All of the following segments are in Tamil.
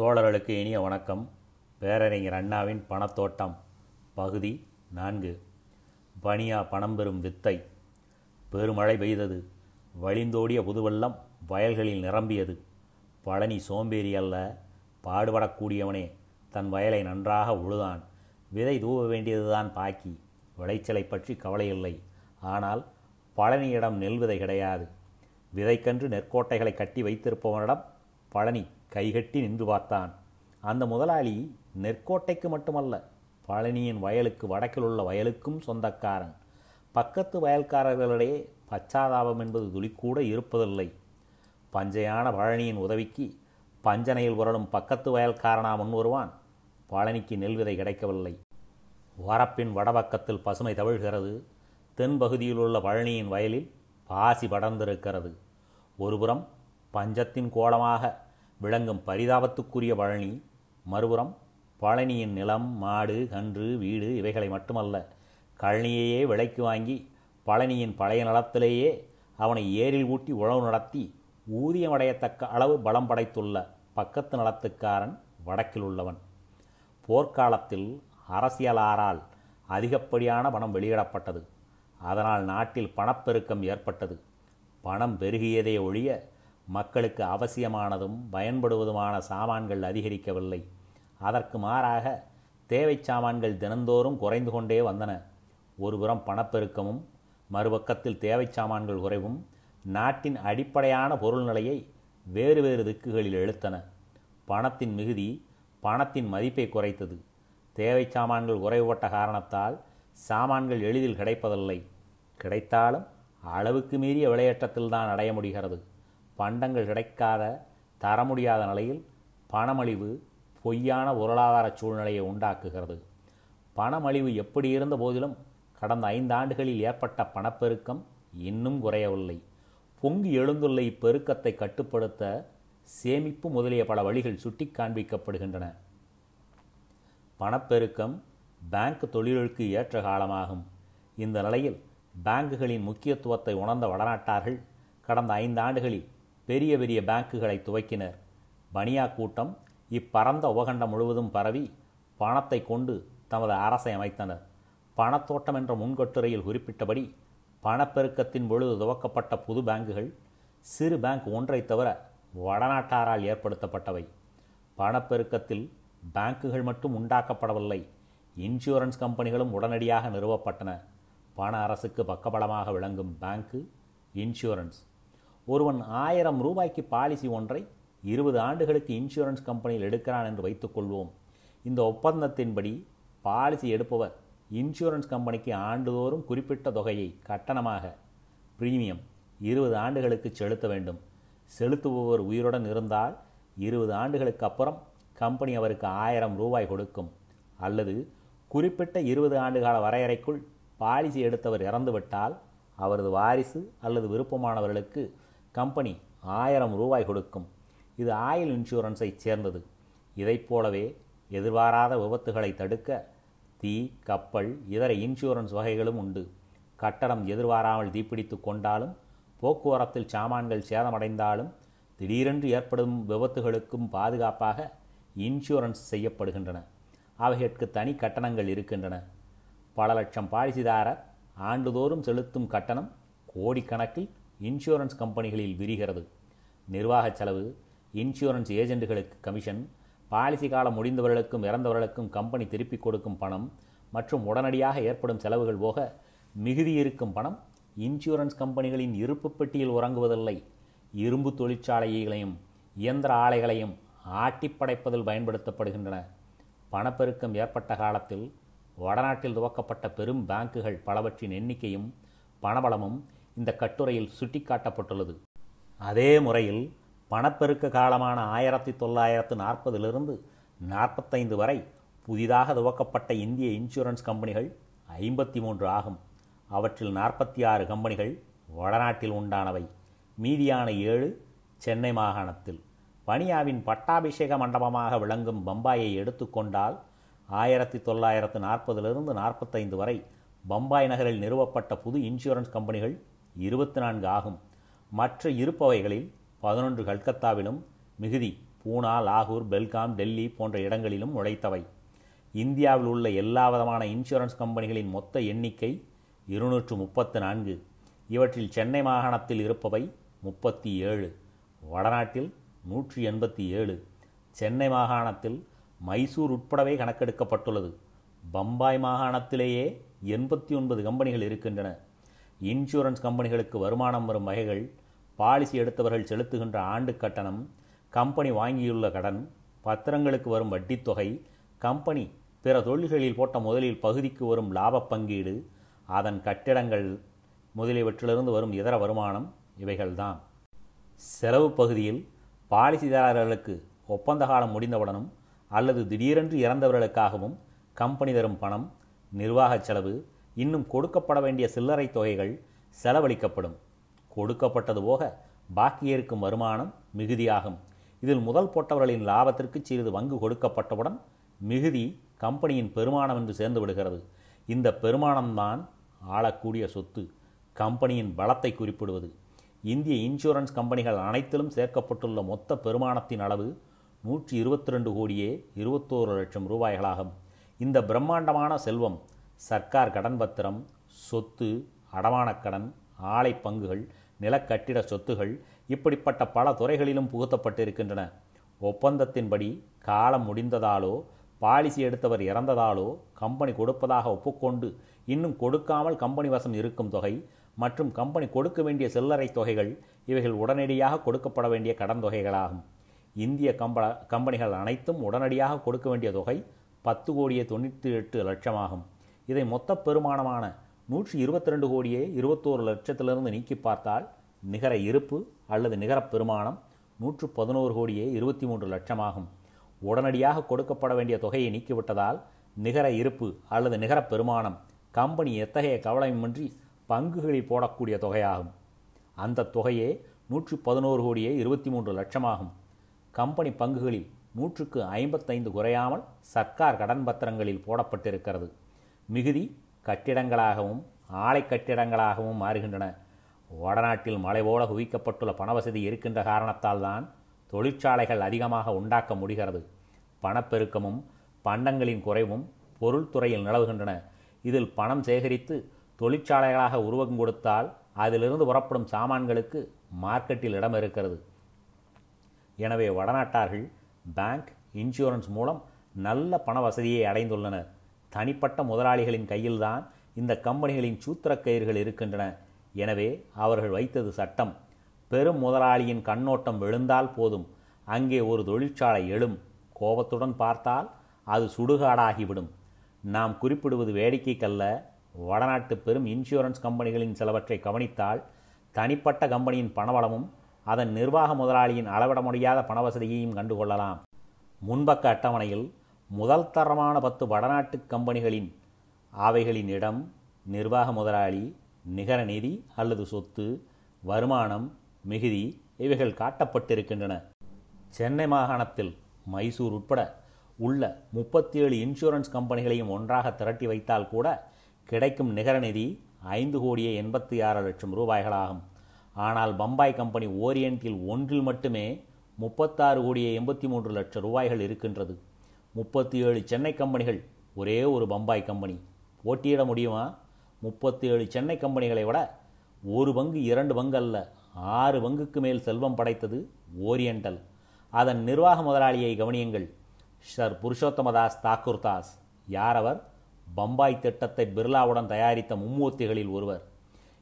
தோழர்களுக்கு இனிய வணக்கம். பேரறிஞர் அண்ணாவின் பணத்தோட்டம் பகுதி நான்கு. பனியா பணம் பெறும் வித்தை. பெருமழை பெய்தது. வழிந்தோடிய புதுவெள்ளம் வயல்களில் நிரம்பியது. பழனி சோம்பேறி அல்ல பாடுபடக்கூடியவனே. தன் வயலை நன்றாக உழுதான். விதை தூவ வேண்டியதுதான் பாக்கி. விளைச்சலை பற்றி கவலையில்லை. ஆனால் பழனியிடம் நெல் விதை கிடையாது. விதைக்கன்று நெற்கோட்டைகளை கட்டி வைத்திருப்பவனிடம் பழனி கைகட்டி நின்று பார்த்தான். அந்த முதலாளி நெற்கோட்டைக்கு மட்டுமல்ல பழனியின் வயலுக்கு வடக்கில் உள்ள வயலுக்கும் சொந்தக்காரன். பக்கத்து வயல்காரர்களிடையே பச்சாதாபம் என்பது துளிக்கூட இருப்பதில்லை. பஞ்சையான பழனியின் உதவிக்கு பஞ்சனையில் உரளும் பக்கத்து வயல்காரனா முன் வருவான். பழனிக்கு நெல் விதை கிடைக்கவில்லை. வரப்பின் வடபக்கத்தில் பசுமை தவிழ்கிறது. தென்பகுதியில் உள்ள பழனியின் வயலில் பாசி படர்ந்திருக்கிறது. ஒருபுறம் பஞ்சத்தின் கோலமாக விளங்கும் பரிதாபத்துக்குரிய பழனி மறுபுறம் பழனியின் நிலம் மாடு கன்று வீடு இவைகளை மட்டுமல்ல கழனியையே விலைக்கு வாங்கி பழனியின் பழைய நிலத்திலேயே அவனை ஏரில் ஊட்டி உழவு நடத்தி ஊதியமடையத்தக்க அளவு பலம் படைத்துள்ள பக்கத்து நலத்துக்காரன் வடக்கில் உள்ளவன். போர்க்காலத்தில் அரசியலாரால் அதிகப்படியான பணம் வெளியிடப்பட்டது. அதனால் நாட்டில் பணப்பெருக்கம் ஏற்பட்டது. பணம் பெருகியதே ஒழிய மக்களுக்கு அவசியமானதும் பயன்படுவதுமான சாமான்கள் அதிகரிக்கவில்லை. அதற்கு மாறாக தேவை சாமான்கள் தினந்தோறும் குறைந்து கொண்டே வந்தன. ஒருபுறம் பணப்பெருக்கமும் மறுபக்கத்தில் தேவை சாமான்கள் குறைவும் நாட்டின் அடிப்படையான பொருள் நிலையை வேறு வேறு திக்குகளில் எழுத்தன. பணத்தின் மிகுதி பணத்தின் மதிப்பை குறைத்தது. தேவை சாமான்கள் குறைவுபட்ட காரணத்தால் சாமான்கள் எளிதில் கிடைப்பதில்லை. கிடைத்தாலும் அளவுக்கு மீறிய விளையாட்டத்தில்தான் அடைய முடிகிறது. பண்டங்கள் கிடைக்காத தர முடியாத நிலையில் பணமழிவு பொய்யான பொருளாதார சூழ்நிலையை உண்டாக்குகிறது. பணமழிவு எப்படி இருந்த போதிலும் கடந்த ஐந்து ஆண்டுகளில் ஏற்பட்ட பணப்பெருக்கம் இன்னும் குறையவில்லை. பொங்கி எழுந்துள்ள இப்பெருக்கத்தை கட்டுப்படுத்த சேமிப்பு முதலிய பல வழிகள் சுட்டி காண்பிக்கப்படுகின்றன பணப்பெருக்கம் பேங்க் தொழிலுக்கு ஏற்ற காலமாகும். இந்த நிலையில் பேங்குகளின் முக்கியத்துவத்தை உணர்ந்த வடநாட்டார்கள் கடந்த ஐந்து ஆண்டுகளில் பெரிய பெரிய பேங்குகளை துவக்கினர். பனியா கூட்டம் இப்பரந்த உபகண்டம் முழுவதும் பரவி பணத்தை கொண்டு தமது அரசை அமைத்தனர். பணத்தோட்டம் என்ற முன்கட்டுரையில் குறிப்பிட்டபடி பணப்பெருக்கத்தின் பொழுது துவக்கப்பட்ட புது பேங்குகள் சிறு பேங்க் ஒன்றை தவிர வடநாட்டாரால் ஏற்படுத்தப்பட்டவை. பணப்பெருக்கத்தில் பேங்குகள் மட்டும் உண்டாக்கப்படவில்லை இன்சூரன்ஸ் கம்பெனிகளும் உடனடியாக நிறுவப்பட்டன. பண அரசுக்கு பக்கபலமாக விளங்கும் பேங்க்கு இன்சூரன்ஸ். ஒருவன் ஆயிரம் ரூபாய்க்கு பாலிசி ஒன்றை இருபது ஆண்டுகளுக்கு இன்சூரன்ஸ் கம்பெனியில் எடுக்கிறான் என்று வைத்துக்கொள்வோம் இந்த ஒப்பந்தத்தின்படி பாலிசி எடுப்பவர் இன்சூரன்ஸ் கம்பெனிக்கு ஆண்டுதோறும் குறிப்பிட்ட தொகையை கட்டணமாக பிரீமியம் இருபது ஆண்டுகளுக்கு செலுத்த வேண்டும். செலுத்துபவர் உயிருடன் இருந்தால் இருபது ஆண்டுகளுக்கு அப்புறம் கம்பெனி அவருக்கு ஆயிரம் ரூபாய் கொடுக்கும். அல்லது குறிப்பிட்ட இருபது ஆண்டுகால வரையறைக்குள் பாலிசி எடுத்தவர் இறந்துவிட்டால் அவரது வாரிசு அல்லது விருப்பமானவர்களுக்கு கம்பெனி ஆயிரம் ரூபாய் கொடுக்கும். இது ஆயில் இன்சூரன்ஸை சேர்ந்தது. இதைப் போலவே எதிர்பாராத விபத்துகளை தடுக்க தீ கப்பல் இதர இன்சூரன்ஸ் வகைகளும் உண்டு. கட்டடம் எதிர்பாராமல் தீப்பிடித்து கொண்டாலும் போக்குவரத்தில் சாமான்கள் சேதமடைந்தாலும் திடீரென்று ஏற்படும் விபத்துகளுக்கும் பாதுகாப்பாக இன்சூரன்ஸ் செய்யப்படுகின்றன. அவைகளுக்கு தனி கட்டணங்கள் இருக்கின்றன. பல லட்சம் பாலிசிதாரர் ஆண்டுதோறும் செலுத்தும் கட்டணம் கோடிக்கணக்கில் இன்சூரன்ஸ் கம்பெனிகளில் விரிகிறது. நிர்வாகச் செலவு இன்சூரன்ஸ் ஏஜென்ட்டுகளுக்கு கமிஷன் பாலிசி காலம் முடிந்தவர்களுக்கும் இறந்தவர்களுக்கும் கம்பெனி திருப்பிக் கொடுக்கும் பணம் மற்றும் உடனடியாக ஏற்படும் செலவுகள் போக மிகுதி இருக்கும் பணம் இன்சூரன்ஸ் கம்பெனிகளின் இருப்பு பெட்டியில் உறங்குவதில்லை. இரும்பு தொழிற்சாலைகளையும் இயந்திர ஆலைகளையும் ஆட்டிப்படைப்பதில் பயன்படுத்தப்படுகின்றன. பணப்பெருக்கம் ஏற்பட்ட காலத்தில் வடநாட்டில் துவக்கப்பட்ட பெரும் பேங்குகள் பலவற்றின் எண்ணிக்கையும் பணபலமும் இந்த கட்டுரையில் சுட்டிக்காட்டப்பட்டுள்ளது. அதே முறையில் பணப்பெருக்க காலமான ஆயிரத்தி தொள்ளாயிரத்து நாற்பதிலிருந்து நாற்பத்தைந்து வரை புதிதாக துவக்கப்பட்ட இந்திய இன்சூரன்ஸ் கம்பெனிகள் ஐம்பத்தி மூன்று ஆகும். அவற்றில் நாற்பத்தி ஆறு கம்பெனிகள் வடநாட்டில் உண்டானவை. மீதியான ஏழு சென்னை மாகாணத்தில். பனியாவின் பட்டாபிஷேக மண்டபமாக விளங்கும் பம்பாயை எடுத்துக்கொண்டால் ஆயிரத்தி தொள்ளாயிரத்து நாற்பதிலிருந்து நாற்பத்தைந்து வரை பம்பாய் நகரில் நிறுவப்பட்ட புது இன்சூரன்ஸ் கம்பெனிகள் இருபத்தி நான்கு ஆகும். மற்ற இருப்பவைகளில் பதினொன்று கல்கத்தாவிலும் மிகுதி பூனா லாகூர் பெல்காம் டெல்லி போன்ற இடங்களிலும் உழைத்தவை இந்தியாவில் உள்ள எல்லா விதமான இன்சூரன்ஸ் கம்பெனிகளின் மொத்த எண்ணிக்கை இருநூற்று முப்பத்து நான்கு இவற்றில் சென்னை மாகாணத்தில் இருப்பவை முப்பத்தி ஏழு வடநாட்டில் நூற்றி எண்பத்தி ஏழு சென்னை மாகாணத்தில் மைசூர் உட்படவே கணக்கெடுக்கப்பட்டுள்ளது. பம்பாய் மாகாணத்திலேயே எண்பத்தி ஒன்பது கம்பெனிகள் இருக்கின்றன. இன்சூரன்ஸ் கம்பெனிகளுக்கு வருமானம் வரும் வகைகள் பாலிசி எடுத்தவர்கள் செலுத்துகின்ற ஆண்டு கட்டணம் கம்பெனி வாங்கியுள்ள கடன் பத்திரங்களுக்கு வரும் வட்டித்தொகை கம்பெனி பிற தொழில்களில் போட்ட முதலில் பகுதிக்கு வரும் லாபப் பங்கீடு அதன் கட்டிடங்கள் முதலியவற்றிலிருந்து வரும் இதர வருமானம் இவைகள்தான். செலவு பகுதியில் பாலிசிதாரர்களுக்கு ஒப்பந்த காலம் முடிந்தவுடனும் அல்லது திடீரென்று இறந்தவர்களுக்காகவும் கம்பெனி தரும் பணம் நிர்வாகச் செலவு இன்னும் கொடுக்கப்பட வேண்டிய சில்லறை தொகைகள் செலவழிக்கப்படும். கொடுக்கப்பட்டது போக பாக்கி இருக்கும் வருமானம் மிகுதியாகும். இதில் முதல் போட்டவர்களின் லாபத்திற்கு சிறிது பங்கு கொடுக்கப்பட்டவுடன் மிகுதி கம்பெனியின் பெருமானம் என்று சேர்ந்து விடுகிறது. இந்த பெருமானம்தான் ஆளக்கூடிய சொத்து. கம்பெனியின் பலத்தை குறிப்பிடுவது. இந்திய இன்சூரன்ஸ் கம்பெனிகள் அனைத்திலும் சேர்க்கப்பட்டுள்ள மொத்த பெருமானத்தின் அளவு நூற்றி இருபத்தி ரெண்டு கோடியே இருபத்தோரு லட்சம் ரூபாய்களாகும். இந்த பிரம்மாண்டமான செல்வம் சர்க்கார் கடன் பத்திரம் சொத்து அடமானக் கடன் ஆலை பங்குகள் நிலக்கட்டிட சொத்துகள் இப்படிப்பட்ட பல துறைகளிலும் புகுத்தப்பட்டிருக்கின்றன. ஒப்பந்தத்தின்படி காலம் முடிந்ததாலோ பாலிசி எடுத்தவர் இறந்ததாலோ கம்பெனி கொடுப்பதாக ஒப்புக்கொண்டு இன்னும் கொடுக்காமல் கம்பெனி வசம் இருக்கும் தொகை மற்றும் கம்பெனி கொடுக்க வேண்டிய சில்லறை தொகைகள் இவைகள் உடனடியாக கொடுக்கப்பட வேண்டிய கடன் தொகைகளாகும். இந்திய கம்ப கம்பெனிகள் அனைத்தும் உடனடியாக கொடுக்க வேண்டிய தொகை பத்து கோடியே தொண்ணூற்றி எட்டு லட்சமாகும். இதை மொத்த பெருமானமான நூற்றி இருபத்தி ரெண்டு கோடியே இருபத்தோரு லட்சத்திலிருந்து நீக்கி பார்த்தால் நிகர இருப்பு அல்லது நிகர பெருமானம் நூற்று பதினோரு கோடியே இருபத்தி மூன்று லட்சமாகும். உடனடியாக கொடுக்கப்பட வேண்டிய தொகையை நீக்கிவிட்டதால் நிகர இருப்பு அல்லது நிகர பெருமானம் கம்பெனி எத்தகைய கவலையுமின்றி பங்குகளில் போடக்கூடிய தொகையாகும். அந்த தொகையே நூற்று பதினோரு கோடியே இருபத்தி மூன்று லட்சமாகும். கம்பெனி பங்குகளில் நூற்றுக்கு ஐம்பத்தைந்து குறையாமல் சர்க்கார் கடன் பத்திரங்களில் போடப்பட்டிருக்கிறது. மிகுதி கட்டிடங்களாகவும் ஆலை கட்டிடங்களாகவும் மாறுகின்றன. வடநாட்டில் மலை போல குவிக்கப்பட்டுள்ள பணவசதி இருக்கின்ற காரணத்தால் தான் தொழிற்சாலைகள் அதிகமாக உண்டாக்க முடிகிறது. பணப்பெருக்கமும் பண்டங்களின் குறைவும் பொருள் துறையில் நிலவுகின்றன. இதில் பணம் சேகரித்து தொழிற்சாலைகளாக உருவகம் கொடுத்தால் அதிலிருந்து புறப்படும் சாமான்களுக்கு மார்க்கெட்டில் இடம் இருக்கிறது. எனவே வடநாட்டார்கள் பேங்க் இன்சூரன்ஸ் மூலம் நல்ல பண வசதியை அடைந்துள்ளனர். தனிப்பட்ட முதலாளிகளின் கையில்தான் இந்த கம்பெனிகளின் சூத்திரக்கயிறுகள் இருக்கின்றன. எனவே அவர்கள் வைத்தது சட்டம். பெரும் முதலாளியின் கண்ணோட்டம் விழுந்தால் போதும். அங்கே ஒரு தொழிற்சாலை எழும். கோபத்துடன் பார்த்தால் அது சுடுகாடாகிவிடும். நாம் குறிப்பிடுவது வேடிக்கைக்கல்ல. வடநாட்டு பெரும் இன்சூரன்ஸ் கம்பெனிகளின் சிலவற்றை கவனித்தால் தனிப்பட்ட கம்பெனியின் பணவளமும் அதன் நிர்வாக முதலாளியின் அளவிட முடியாத பணவசதியையும் கண்டுகொள்ளலாம். முன்பக்க அட்டவணையில் முதல் தரமான பத்து வடநாட்டு கம்பெனிகளின் அவைகளின் இடம் நிர்வாக முதலாளி நிகர நிதி அல்லது சொத்து வருமானம் மிகுதி இவைகள் காட்டப்பட்டிருக்கின்றன. சென்னை மாகாணத்தில் மைசூர் உட்பட உள்ள முப்பத்தி ஏழு இன்சூரன்ஸ் கம்பெனிகளையும் ஒன்றாக திரட்டி வைத்தால் கூட கிடைக்கும் நிகர நிதி ஐந்து கோடியே எண்பத்தி ஆறு லட்சம் ரூபாய்களாகும். ஆனால் பம்பாய் கம்பெனி ஓரியண்டில் ஒன்றில் மட்டுமே முப்பத்தாறு கோடியே எண்பத்தி மூன்று லட்சம் ரூபாய்கள் இருக்கின்றது. முப்பத்தி ஏழு சென்னை கம்பெனிகள் ஒரே ஒரு பம்பாய் கம்பெனி. போட்டியிட முடியுமா? முப்பத்தி ஏழு சென்னை கம்பெனிகளை விட ஒரு பங்கு இரண்டு பங்கு அல்ல ஆறு பங்குக்கு மேல் செல்வம் படைத்தது ஓரியண்டல். அதன் நிர்வாக முதலாளியை கவனியுங்கள். சர். புருஷோத்தமதாஸ் தாக்கூர் தாஸ். யார் அவர்? பம்பாய் திட்டத்தை பிர்லாவுடன் தயாரித்த மும்மூர்த்திகளில் ஒருவர்.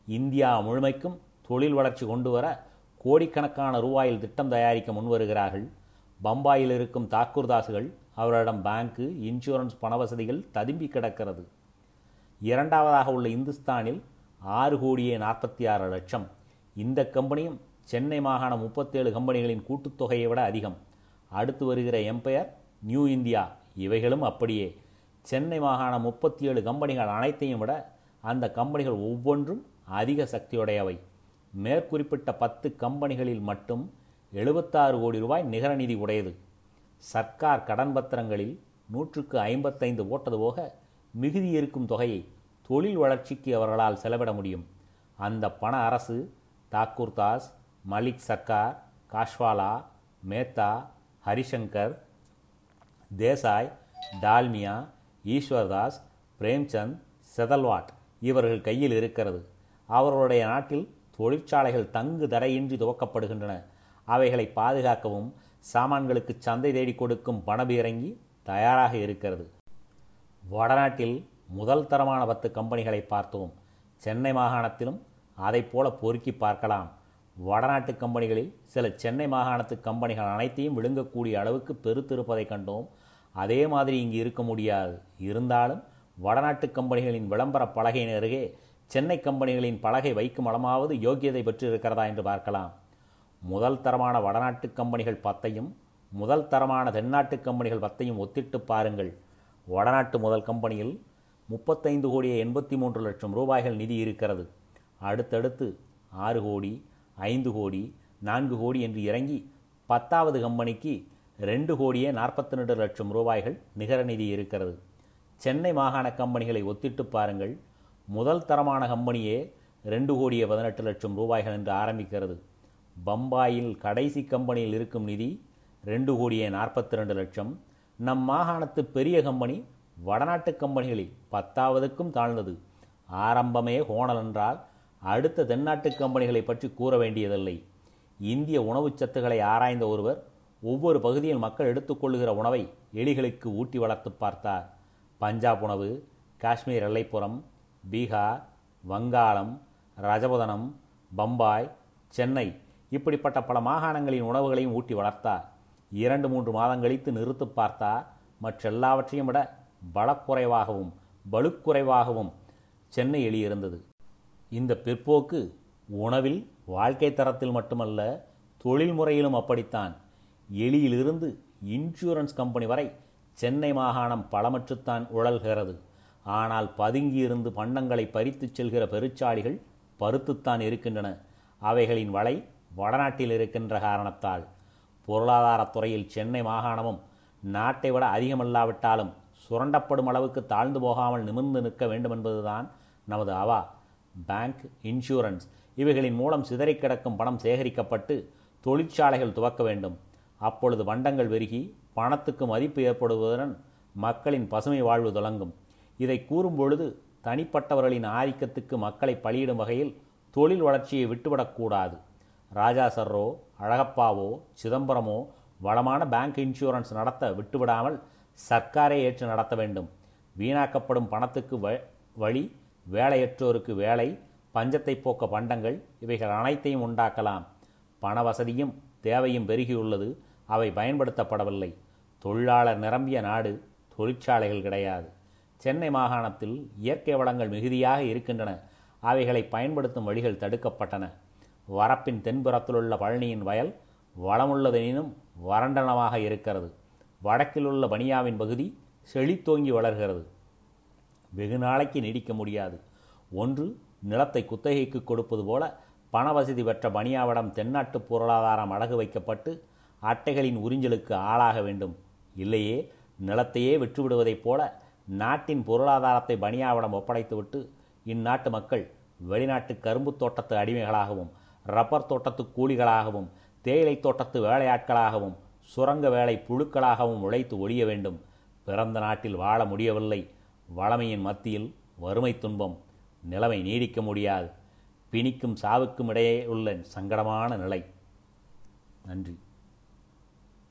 இந்தியா முழுமைக்கும் தொழில் வளர்ச்சி கொண்டு வர கோடிக்கணக்கான ரூபாயில் திட்டம் தயாரிக்க முன்வருகிறார்கள். பம்பாயில் இருக்கும் தாக்கூர்தாசுகள் அவரிடம் பேங்க்கு இன்சூரன்ஸ் பண வசதிகள் ததும்பி கிடக்கிறது. இரண்டாவதாக உள்ள இந்துஸ்தானில் ஆறு கோடியே நாற்பத்தி ஆறு லட்சம். இந்த கம்பெனியும் சென்னை மாகாண முப்பத்தேழு கம்பெனிகளின் கூட்டுத்தொகையை விட அதிகம். அடுத்து வருகிற எம்பையர் நியூ இந்தியா இவைகளும் அப்படியே. சென்னை மாகாண முப்பத்தி ஏழு கம்பெனிகள் அனைத்தையும் விட அந்த கம்பெனிகள் ஒவ்வொன்றும் அதிக சக்தியுடையவை. மேற்குறிப்பிட்ட பத்து கம்பெனிகளில் மட்டும் எழுபத்தாறு கோடி ரூபாய் நிகர நிதி உடையது. சர்க்கார் கடன் பத்திரங்களில் நூற்றுக்கு ஐம்பத்தைந்து போட்டது போக மிகுதி இருக்கும் தொகையை தொழில் வளர்ச்சிக்கு அவர்களால் செலவிட முடியும். அந்த பண அரசு தாக்கூர் தாஸ் மலிக் சர்க்கார் காஷ்வாலா மேத்தா ஹரிசங்கர் தேசாய் டால்மியா ஈஸ்வர்தாஸ் பிரேம்சந்த் செதல்வாட் இவர்கள் கையில் இருக்கிறது. அவர்களுடைய நாட்டில் தொழிற்சாலைகள் தங்கு தடையின்றி துவக்கப்படுகின்றன. அவைகளை பாதுகாக்கவும் சாமான்களுக்கு சந்தை தேடி கொடுக்கும் பணபீரங்கி தயாராக இருக்கிறது. வடநாட்டில் முதல் தரமான பத்து கம்பெனிகளை பார்த்தோம். சென்னை மாகாணத்திலும் அதைப் போல பொறுக்கி பார்க்கலாம். வடநாட்டு கம்பெனிகளில் சில சென்னை மாகாணத்து கம்பெனிகள் அனைத்தையும் விழுங்கக்கூடிய அளவுக்கு பெருத்திருப்பதை கண்டோம். அதே மாதிரி இங்கு இருக்க முடியாது. இருந்தாலும் வடநாட்டு கம்பெனிகளின் விளம்பர பலகையின் அருகே சென்னை கம்பெனிகளின் பலகை வைக்கும் அளமாவது யோக்கியதை பெற்றிருக்கிறதா என்று பார்க்கலாம். முதல் தரமான வடநாட்டு கம்பெனிகள் பத்தையும் முதல் தரமான தென்னாட்டு கம்பெனிகள் பத்தையும் ஒத்திட்டு பாருங்கள். வடநாட்டு முதல் கம்பெனியில் முப்பத்தைந்து கோடியே எண்பத்தி மூன்று லட்சம் ரூபாய்கள் நிதி இருக்கிறது. அடுத்தடுத்து ஆறு கோடி ஐந்து கோடி நான்கு கோடி என்று இறங்கி பத்தாவது கம்பெனிக்கு ரெண்டு கோடியே நாற்பத்தி ரெண்டு லட்சம் ரூபாய்கள் நிகர நிதி இருக்கிறது. சென்னை மாகாண கம்பெனிகளை ஒத்திட்டு பாருங்கள். முதல் தரமான கம்பெனியே ரெண்டு கோடியே பதினெட்டு லட்சம் ரூபாய்கள் என்று ஆரம்பிக்கிறது. பம்பாயில் கடைசி கம்பெனியில் இருக்கும் நிதி ரெண்டு கோடியே நாற்பத்தி ரெண்டு லட்சம். நம் மாகாணத்து பெரிய கம்பெனி வடநாட்டு கம்பெனிகளில் பத்தாவதுக்கும் தாழ்ந்தது. ஆரம்பமே ஹோனல் என்றால் அடுத்த தென்னாட்டு கம்பெனிகளை பற்றி கூற வேண்டியதில்லை. இந்திய உணவுச் சத்துக்களை ஆராய்ந்த ஒருவர் ஒவ்வொரு பகுதியில் மக்கள் எடுத்துக்கொள்ளுகிற உணவை எலிகளுக்கு ஊட்டி வளர்த்து பார்த்தார். பஞ்சாப் உணவு காஷ்மீர் எல்லைப்புறம் பீகார் வங்காளம் ரஜபதனம் பம்பாய் சென்னை இப்படிப்பட்ட பல மாகாணங்களின் உணவுகளையும் ஊட்டி வளர்த்தார் இரண்டு மூன்று மாதம் கழித்து நிறுத்து பார்த்தார் மற்றெல்லாவற்றையும் விட பலக்குறைவாகவும் பலுக்குறைவாகவும் சென்னை எலி இருந்தது. இந்த பிற்போக்கு உணவில் வாழ்க்கை தரத்தில் மட்டுமல்ல தொழில் முறையிலும் அப்படித்தான். எலியிலிருந்து இன்சூரன்ஸ் கம்பெனி வரை சென்னை மாகாணம் பலமற்றுத்தான் உழல்கிறது. ஆனால் பதுங்கியிருந்து பண்டங்களை பறித்துச் செல்கிற பெருச்சாளிகள் பருத்துத்தான் இருக்கின்றன. அவைகளின் வலை வடநாட்டில் இருக்கின்ற காரணத்தால் பொருளாதாரத் துறையில் சென்னை மாகாணமும் நாட்டை விட அதிகமல்லாவிட்டாலும் சுரண்டப்படும் அளவுக்கு தாழ்ந்து போகாமல் நிமிர்ந்து நிற்க வேண்டும் என்பதுதான் நமது அவா பேங்க் இன்சூரன்ஸ். இவைகளின் மூலம் சிதறி கிடக்கும் பணம் சேகரிக்கப்பட்டு தொழிற்சாலைகள் துவக்க வேண்டும். அப்பொழுது வண்டங்கள் பெருகி பணத்துக்கு மதிப்பு ஏற்படுவதுடன் மக்களின் பசுமை வாழ்வு தொடங்கும். இதை கூறும்பொழுது தனிப்பட்டவர்களின் ஆதிக்கத்துக்கு மக்களை பலியிடும் வகையில் தொழில் வளர்ச்சியை விட்டுவிடக்கூடாது. ராஜா சர்ரோ அழகப்பாவோ சிதம்பரமோ வளமான பேங்க் இன்சூரன்ஸ் நடத்த விட்டுவிடாமல் சர்க்காரே ஏற்று நடத்த வேண்டும். வீணாக்கப்படும் பணத்துக்கு வ- வழி வேலையற்றோருக்கு வேலை பஞ்சத்தை போக்க பண்டங்கள் இவைகள் அனைத்தையும் உண்டாக்கலாம். பண வசதியும் தேவையும் பெருகியுள்ளது அவை பயன்படுத்தப்படவில்லை. தொழிலாளர் நிரம்பிய நாடு தொழிற்சாலைகள் கிடையாது. சென்னை மாகாணத்தில் இயற்கை வளங்கள் மிகுதியாக இருக்கின்றன. அவைகளை பயன்படுத்தும் வழிகள் தடுக்கப்பட்டன. வரப்பின் தென்புறத்திலுள்ள பழனியின் வயல் வளமுள்ளதெனினும் வறண்டனமாக இருக்கிறது. வடக்கிலுள்ள பனியாவின் பகுதி செழித்தோங்கி வளர்கிறது. வெகு நாளைக்கு நீடிக்க முடியாது. ஒன்று நிலத்தை குத்தகைக்கு கொடுப்பது போல பண வசதி பெற்ற பனியாவிடம் தென்னாட்டு பொருளாதாரம் அடகு வைக்கப்பட்டு அட்டைகளின் உறிஞ்சலுக்கு ஆளாக வேண்டும். இல்லையே நிலத்தையே விற்றுவிடுவதைப் போல நாட்டின் பொருளாதாரத்தை பனியாவிடம் ஒப்படைத்துவிட்டு இந்நாட்டு மக்கள் வெளிநாட்டு கரும்புத் தோட்டத்து அடிமைகளாகவும் ரப்பர் தோட்டத்து கூலிகளாகவும் தேயிலை தோட்டத்து வேலையாட்களாகவும் சுரங்க வேலை புழுக்களாகவும் உழைத்து ஒழிய வேண்டும். பிறந்த நாட்டில் வாழ முடியவில்லை. வளமையின் மத்தியில் வறுமை துன்பம் நிலைமை நீடிக்க முடியாது. பிணிக்கும் சாவுக்கும் இடையே உள்ள சங்கடமான நிலை. நன்றி.